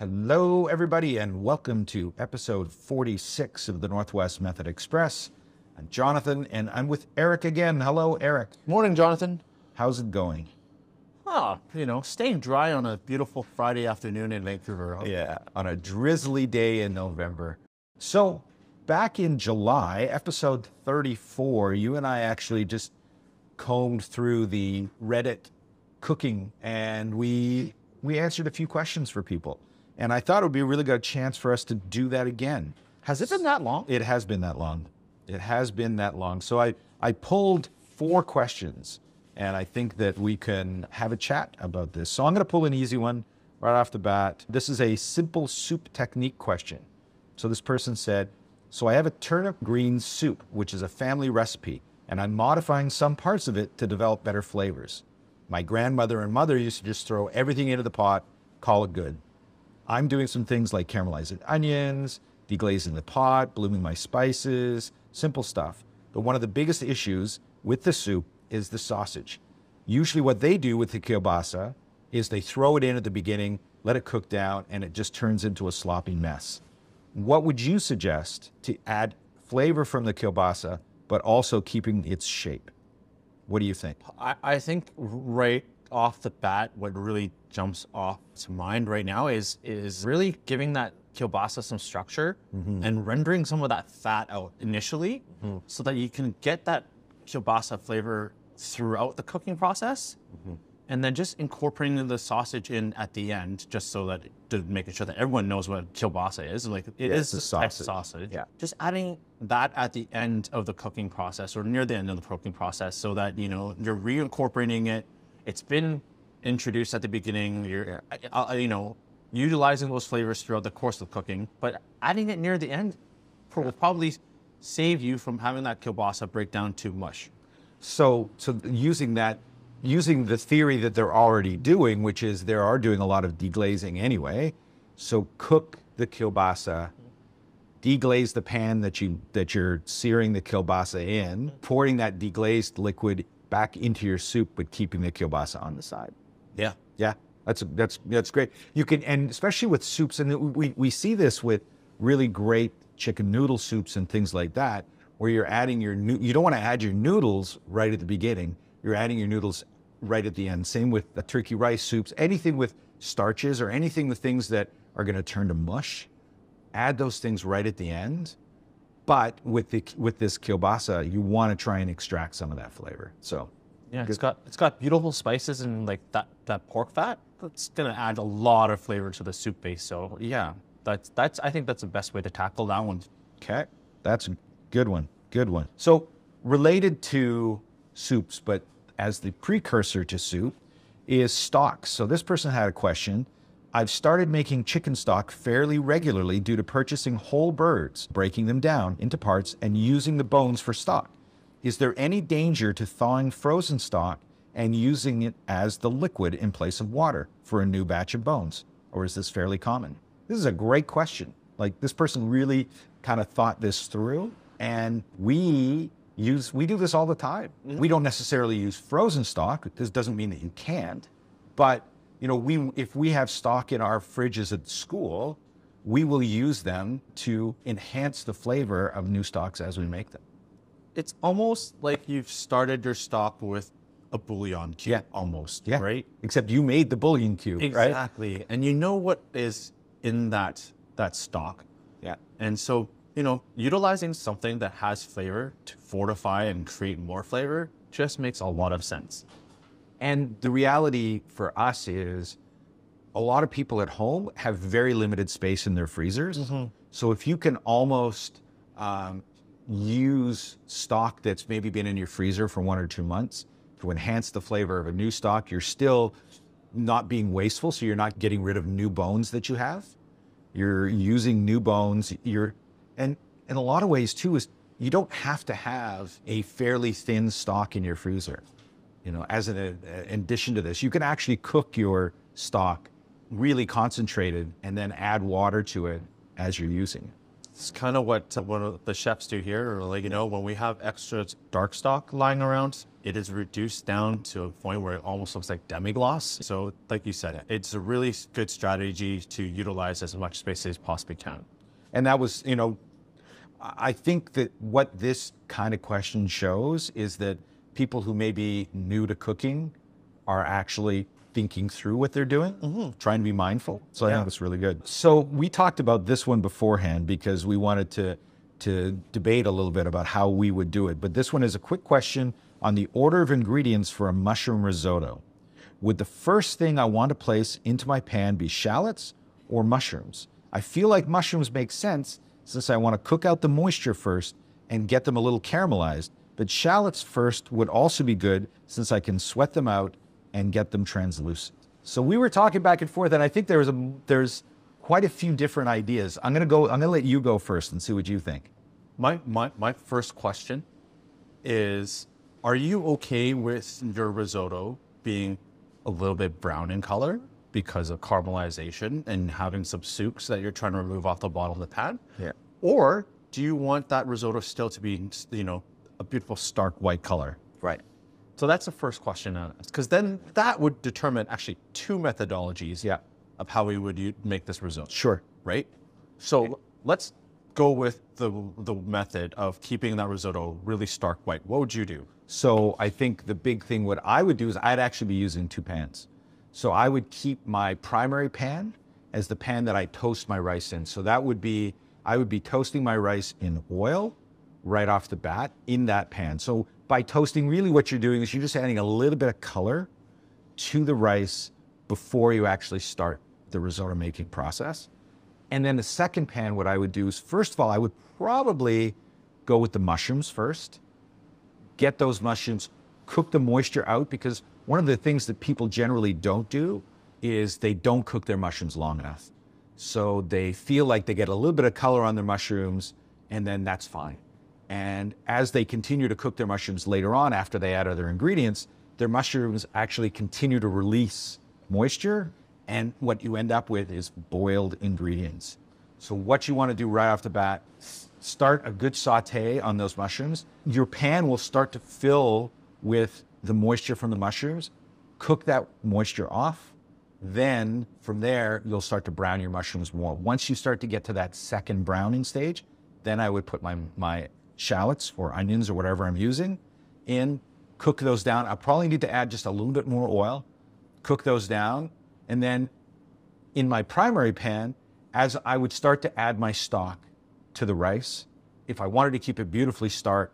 Hello, everybody, and welcome to episode 46 of the Northwest Method Express. I'm Jonathan, and I'm with Eric again. Hello, Eric. Morning, Jonathan. How's it going? Ah, you know, staying dry on a beautiful Friday afternoon in Vancouver. Yeah, on a drizzly day in November. So, back in July, episode 34, you and I actually just combed through the Reddit cooking and we we answered a few questions for people. And I thought it would be a really good chance for us to do that again. Has it been that long? It has been that long. It has been that long. So I, I pulled four questions and I think that we can have a chat about this. So I'm going to pull an easy one right off the bat. This is a simple soup technique question. So this person said, So I have a turnip green soup, which is a family recipe, and I'm modifying some parts of it to develop better flavors. My grandmother and mother used to just throw everything into the pot, call it good. I'm doing some things like caramelizing onions, deglazing the pot, blooming my spices, simple stuff. But one of the biggest issues with the soup is the sausage. Usually, what they do with the kielbasa is they throw it in at the beginning, let it cook down, and it just turns into a sloppy mess. What would you suggest to add flavor from the kielbasa, but also keeping its shape? What do you think? I, I think right off the bat, what really jumps off to mind right now is is really giving that kielbasa some structure mm-hmm. and rendering some of that fat out initially, mm-hmm. so that you can get that kielbasa flavor throughout the cooking process, mm-hmm. And then just incorporating the sausage in at the end, just so that to making sure that everyone knows what kielbasa is. Like it is it's a the type of sausage. sausage. Yeah. Just adding that at the end of the cooking process or near the end of the cooking process, so that you know you're reincorporating it. It's been introduced at the beginning. You're, uh, uh, you know, utilizing those flavors throughout the course of cooking, but adding it near the end will probably save you from having that kielbasa break down too much. So, so using that, using the theory that they're already doing, which is they are doing a lot of deglazing anyway. So cook the kielbasa, deglaze the pan that you that you're searing the kielbasa in, pouring that deglazed liquid back into your soup, but keeping the kielbasa on the side. Yeah. Yeah, that's that's that's great. You can, and especially with soups, and we we see this with really great chicken noodle soups and things like that, where you're adding your you don't want to add your noodles right at the beginning. You're adding your noodles right at the end. Same with the turkey rice soups. Anything with starches or anything with things that are going to turn to mush, add those things right at the end. But with the with this kielbasa, you want to try and extract some of that flavor. So Yeah, it's got it's got beautiful spices and like that that pork fat. That's gonna add a lot of flavor to the soup base. So yeah, that's that's I think that's the best way to tackle that one. Okay, that's a good one. Good one. So, related to soups, but as the precursor to soup, is stock. So, this person had a question. I've started making chicken stock fairly regularly due to purchasing whole birds, breaking them down into parts, and using the bones for stock. Is there any danger to thawing frozen stock and using it as the liquid in place of water for a new batch of bones? Or is this fairly common? This is a great question. Like this person really kind of thought this through and we use we do this all the time. Mm-hmm. We don't necessarily use frozen stock. This doesn't mean that you can't. But you know, we if we have stock in our fridges at school, we will use them to enhance the flavor of new stocks as we make them. It's almost like you've started your stock with a bouillon cube. Yeah, almost. Yeah. Right? Except you made the bouillon cube, right? Exactly. And you know what is in that that stock. Yeah. And so, you know, utilizing something that has flavor to fortify and create more flavor just makes a lot of sense. And the reality for us is a lot of people at home have very limited space in their freezers. So if you can almost um, use stock that's maybe been in your freezer for one or two months to enhance the flavor of a new stock, you're still not being wasteful. So you're not getting rid of new bones that you have. You're using new bones. You're, and in a lot of ways too, is you don't have to have a fairly thin stock in your freezer you know, as an uh, addition to this, you can actually cook your stock really concentrated and then add water to it as you're using it. It's kind of what uh, one of the chefs do here. Or like you know, when we have extra dark stock lying around, it is reduced down to a point where it almost looks like demi-glace. So, like you said, it's a really good strategy to utilize as much space as possibly can. And that was, you know, I think that what this kind of question shows is that people who may be new to cooking are actually thinking through what they're doing, mm-hmm. trying to be mindful. So I think that's really good. So we talked about this one beforehand because we wanted to to debate a little bit about how we would do it. But this one is a quick question on the order of ingredients for a mushroom risotto. Would the first thing I want to place into my pan be shallots or mushrooms? I feel like mushrooms make sense since I want to cook out the moisture first and get them a little caramelized. But shallots first would also be good since I can sweat them out and get them translucent. So we were talking back and forth, and I think there's a there's quite a few different ideas. I'm gonna go. I'm gonna let you go first and see what you think. My my my first question is: Are you okay with your risotto being a little bit brown in color because of caramelization and having some soups that you're trying to remove off the bottom of the pan? Yeah. Or do you want that risotto still to be, you know, a beautiful stark white color? Right. So that's the first question on it, because then that would determine actually two methodologies Yeah. of how we would make this risotto, Sure. right? So let's go with the the method of keeping that risotto really stark white. What would you do? So I think the big thing what I would do is I'd actually be using two pans. So I would keep my primary pan as the pan that I toast my rice in. So that would be I would be toasting my rice in oil right off the bat in that pan. So by toasting, really what you're doing is you're just adding a little bit of color to the rice before you actually start the risotto making process. And then the second pan, what I would do is first of all, I would probably go with the mushrooms first get those mushrooms, cook the moisture out because one of the things that people generally don't do is they don't cook their mushrooms long enough. So they feel like they get a little bit of color on their mushrooms and then that's fine. And as they continue to cook their mushrooms later on after they add other ingredients, their mushrooms actually continue to release moisture and what you end up with is boiled ingredients. So what you want to do right off the bat, start a good saute on those mushrooms. Your pan will start to fill with the moisture from the mushrooms. Cook that moisture off. Then from there, you'll start to brown your mushrooms more. Once you start to get to that second browning stage, then I would put my, my shallots or onions or whatever I'm using in, cook those down. I probably need to add just a little bit more oil, cook those down, and then in my primary pan, as I would start to add my stock to the rice, if I wanted to keep it beautifully stark,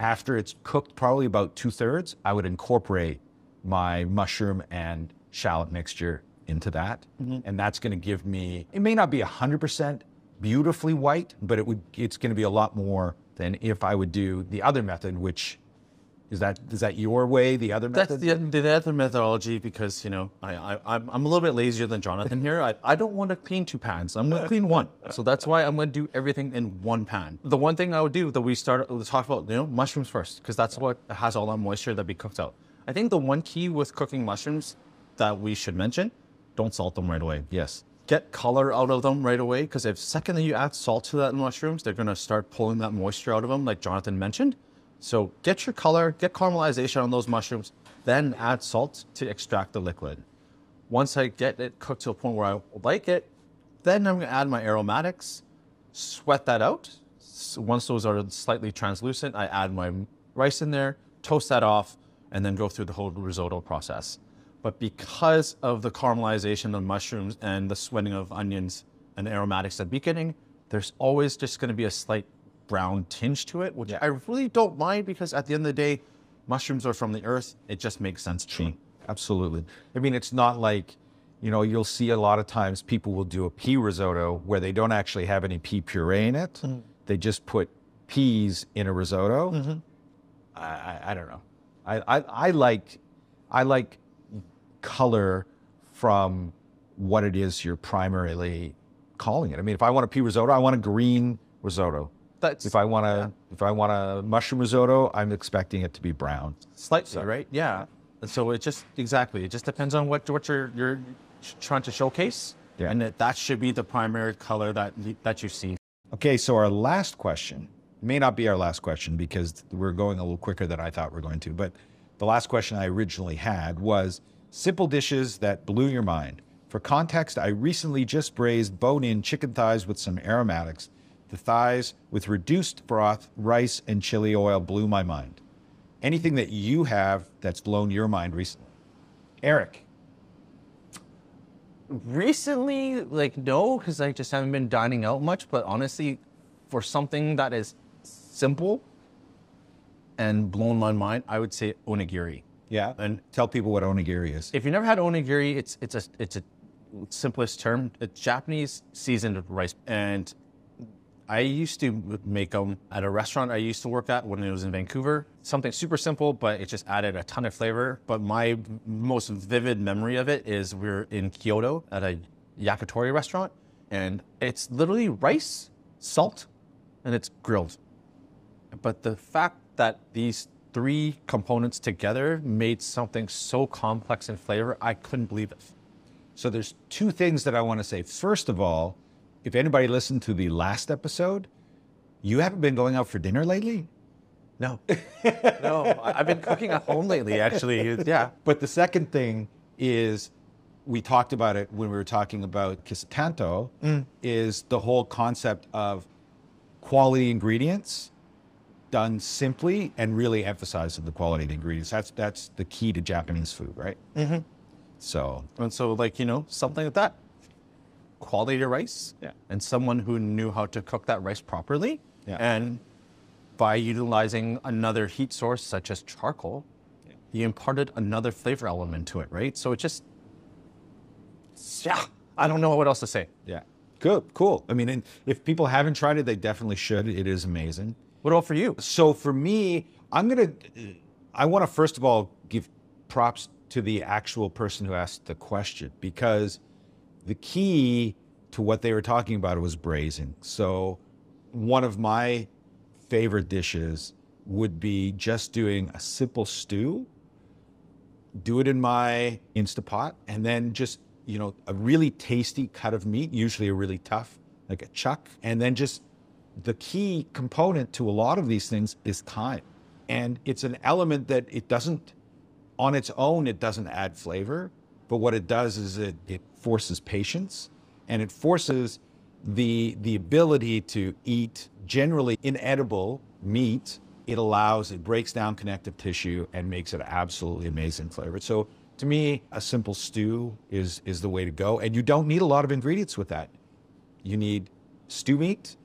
after it's cooked probably about two thirds, I would incorporate my mushroom and shallot mixture into that. Mm-hmm. And that's going to give me, it may not be 100% beautifully white, but it would, it's going to be a lot more than if I would do the other method, which is that, is that your way, the other That's method? the, the other methodology because you know I, I I'm, I'm a little bit lazier than Jonathan here. I, I don't want to clean two pans. I'm going to clean one. So that's why I'm going to do everything in one pan. The one thing I would do that we started we talked about you know mushrooms first because that's what has all that moisture that be cooked out. I think the one key with cooking mushrooms that we should mention: don't salt them right away. yes. Get color out of them right away because if second that you add salt to that mushrooms, they're going to start pulling that moisture out of them, like Jonathan mentioned. So get your color, get caramelization on those mushrooms, then add salt to extract the liquid. Once I get it cooked to a point where I like it, then I'm to add my aromatics, sweat that out. S- Once those are slightly translucent, I add my rice in there, toast that off, and then go through the whole risotto process. But because of the caramelization of mushrooms and the sweating of onions and aromatics at the beginning, there's always just to be a slight brown tinge to it, which I really don't mind because at the end of the day, mushrooms are from the earth. It just makes sense to me. Absolutely. I mean, it's not like, you know, you'll see a lot of times people will do a pea risotto where they don't actually have any pea puree in it. Mm-hmm. They just put peas in a risotto. Mm-hmm. I, I, I don't know. I, I, I like, I like color from what it is you're primarily calling it. I mean, if I want a pea risotto, I want a green risotto. That's If I want a, if I want a mushroom risotto, I'm expecting it to be brown. Slightly, right? Yeah. And so it just exactly. It just depends on what what you're you're trying to showcase, Yeah. and that, that should be the primary color that that you see. Okay, so our last question may not be our last question because we're going a little quicker than I thought we are going to, but the last question I originally had was simple dishes that blew your mind. For context, I recently just braised bone in chicken thighs with some aromatics. The thighs with reduced broth, rice, and chili oil blew my mind. Anything that you have that's blown your mind recently? Eric. Recently, like no, because I just haven't been dining out much. But honestly, for something that is simple and blown my mind, I would say onigiri. Yeah. And tell people what onigiri is. If you never had onigiri, it's it's a it's a simplest term. It's Japanese seasoned rice, and I used to make them at a restaurant I used to work at when it was in Vancouver. Something super simple, but it just added a ton of flavor. But my most vivid memory of it is we are in Kyoto at a yakitori restaurant, and it's literally rice, salt, and it's grilled. But the fact that these three components together made something so complex in flavor, I couldn't believe it. So there's two things that I want to say. First of all, if anybody listened to the last episode, you haven't been going out for dinner lately? No. no, I've been cooking at home lately, actually. Yeah. But the second thing is we talked about it when we were talking about Kissa Tanto, mm. is the whole concept of quality ingredients done simply and really emphasizing the quality of the ingredients. That's that's the key to Japanese food, right? Mm-hmm. So and so, like you know, something like that quality rice yeah. and someone who knew how to cook that rice properly. Yeah. And by utilizing another heat source such as charcoal, yeah. you imparted another flavor element to it, right? So it just, yeah, I don't know what else to say. Yeah. Good, cool. I mean, if people haven't tried it, they definitely should. It is amazing. What all for you? So for me, I'm gonna. I want to first of all give props to the actual person who asked the question because the key to what they were talking about was braising. So one of my favorite dishes would be just doing a simple stew, do it in my Instapot, and then just, you know, a really tasty cut of meat, usually a really tough, like a chuck. And then just the key component to a lot of these things is time. And it's an element that it doesn't, on its own, it doesn't add flavor. But what it does is it, it forces patience and it forces the, the ability to eat generally inedible meat. It allows, it breaks down connective tissue and makes it absolutely amazing flavor. So to me, a simple stew is, is the way to go. And you don't need a lot of ingredients with that. You need stew meat,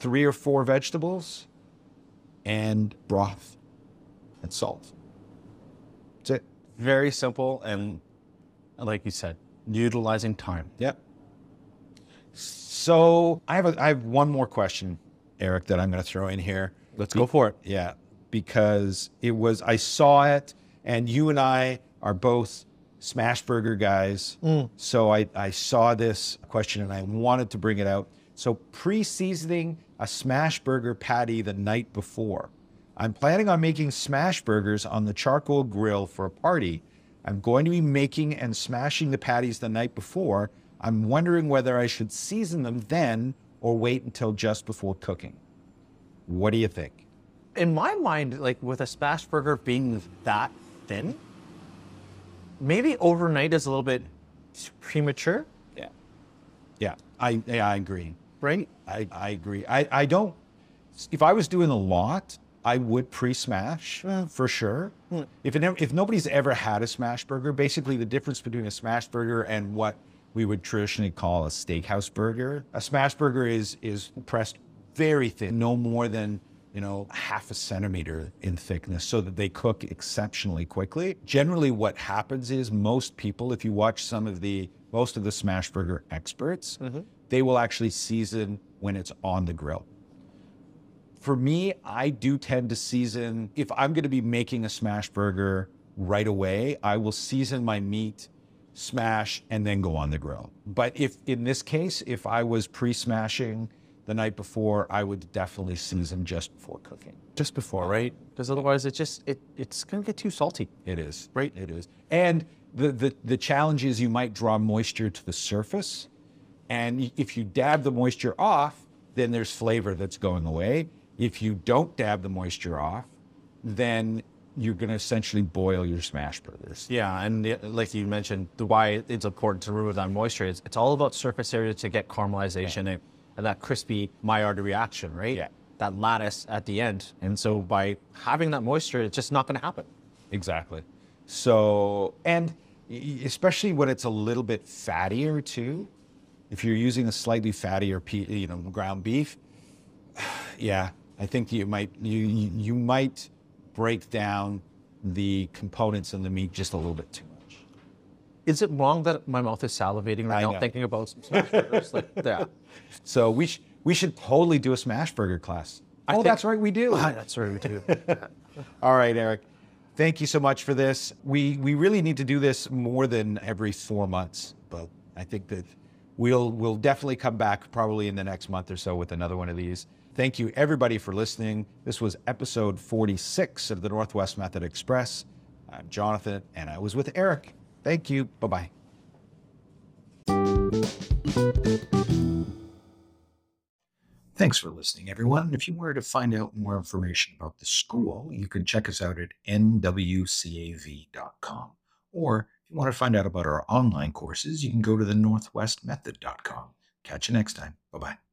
three or four vegetables, and broth and salt. That's it. Very simple and like you said, utilizing time. Yep. So I have a, I have one more question, Eric, that I'm going to throw in here. Let's go for it. Yeah, because it was I saw it, and you and I are both smash burger guys. Mm. So I, I saw this question and I wanted to bring it out. So pre-seasoning a smash burger patty the night before. I'm planning on making smash burgers on the charcoal grill for a party I'm going to be making and smashing the patties the night before. I'm wondering whether I should season them then or wait until just before cooking. What do you think? In my mind, like with a smash burger being that thin, maybe overnight is a little bit premature. Yeah. Yeah, I, yeah, I agree. Right? I, I agree. I, I don't, if I was doing a lot, I would pre-smash mm. for sure. Mm. If it, if nobody's ever had a smash burger, basically the difference between a smash burger and what we would traditionally call a steakhouse burger, a smash burger is is pressed very thin, no more than you know half a centimeter in thickness, so that they cook exceptionally quickly. Generally, what happens is most people, if you watch some of the most of the smash burger experts, mm-hmm. they will actually season when it's on the grill. For me, I do tend to season, if I'm going to be making a smash burger right away, I will season my meat, smash, and then go on the grill. But if in this case, if I was pre smashing the night before, I would definitely season just before cooking. Just before, right? Because otherwise, it just it it's gonna get too salty. It is, right? It is. And the, the the challenge is you might draw moisture to the surface, and if you dab the moisture off, then there's flavor that's going away. If you don't dab the moisture off, then you're going to essentially boil your smash burgers. Yeah, and the, like you mentioned, the why it's important to remove that moisture is it's all about surface area to get caramelization and, and that crispy Maillard reaction, right? Yeah. That lattice at the end. And so by having that moisture, it's just not going to happen. Exactly. So, and especially when it's a little bit fattier too, if you're using a slightly fattier, you know, ground beef, yeah, I think you might you you might break down the components in the meat just a little bit too much. Is it wrong that my mouth is salivating right I now know. thinking about some smash burgers? like, yeah. So we sh- we should totally do a smash burger class. I oh, think- that's right, we do. Ah, that's right, we do. All right, Eric. Thank you so much for this. We we really need to do this more than every four months, but I think that we'll we'll definitely come back probably in the next month or so with another one of these. Thank you everybody for listening. This was episode 46 of the Northwest Method Express. I'm Jonathan, and I was with Eric. Thank you. Bye bye. Thanks for listening, everyone. If you wanted to find out more information about the school, you can check us out at nwcav.com. Or you want to find out about our online courses, you can go to the northwestmethod.com. Catch you next time. Bye bye.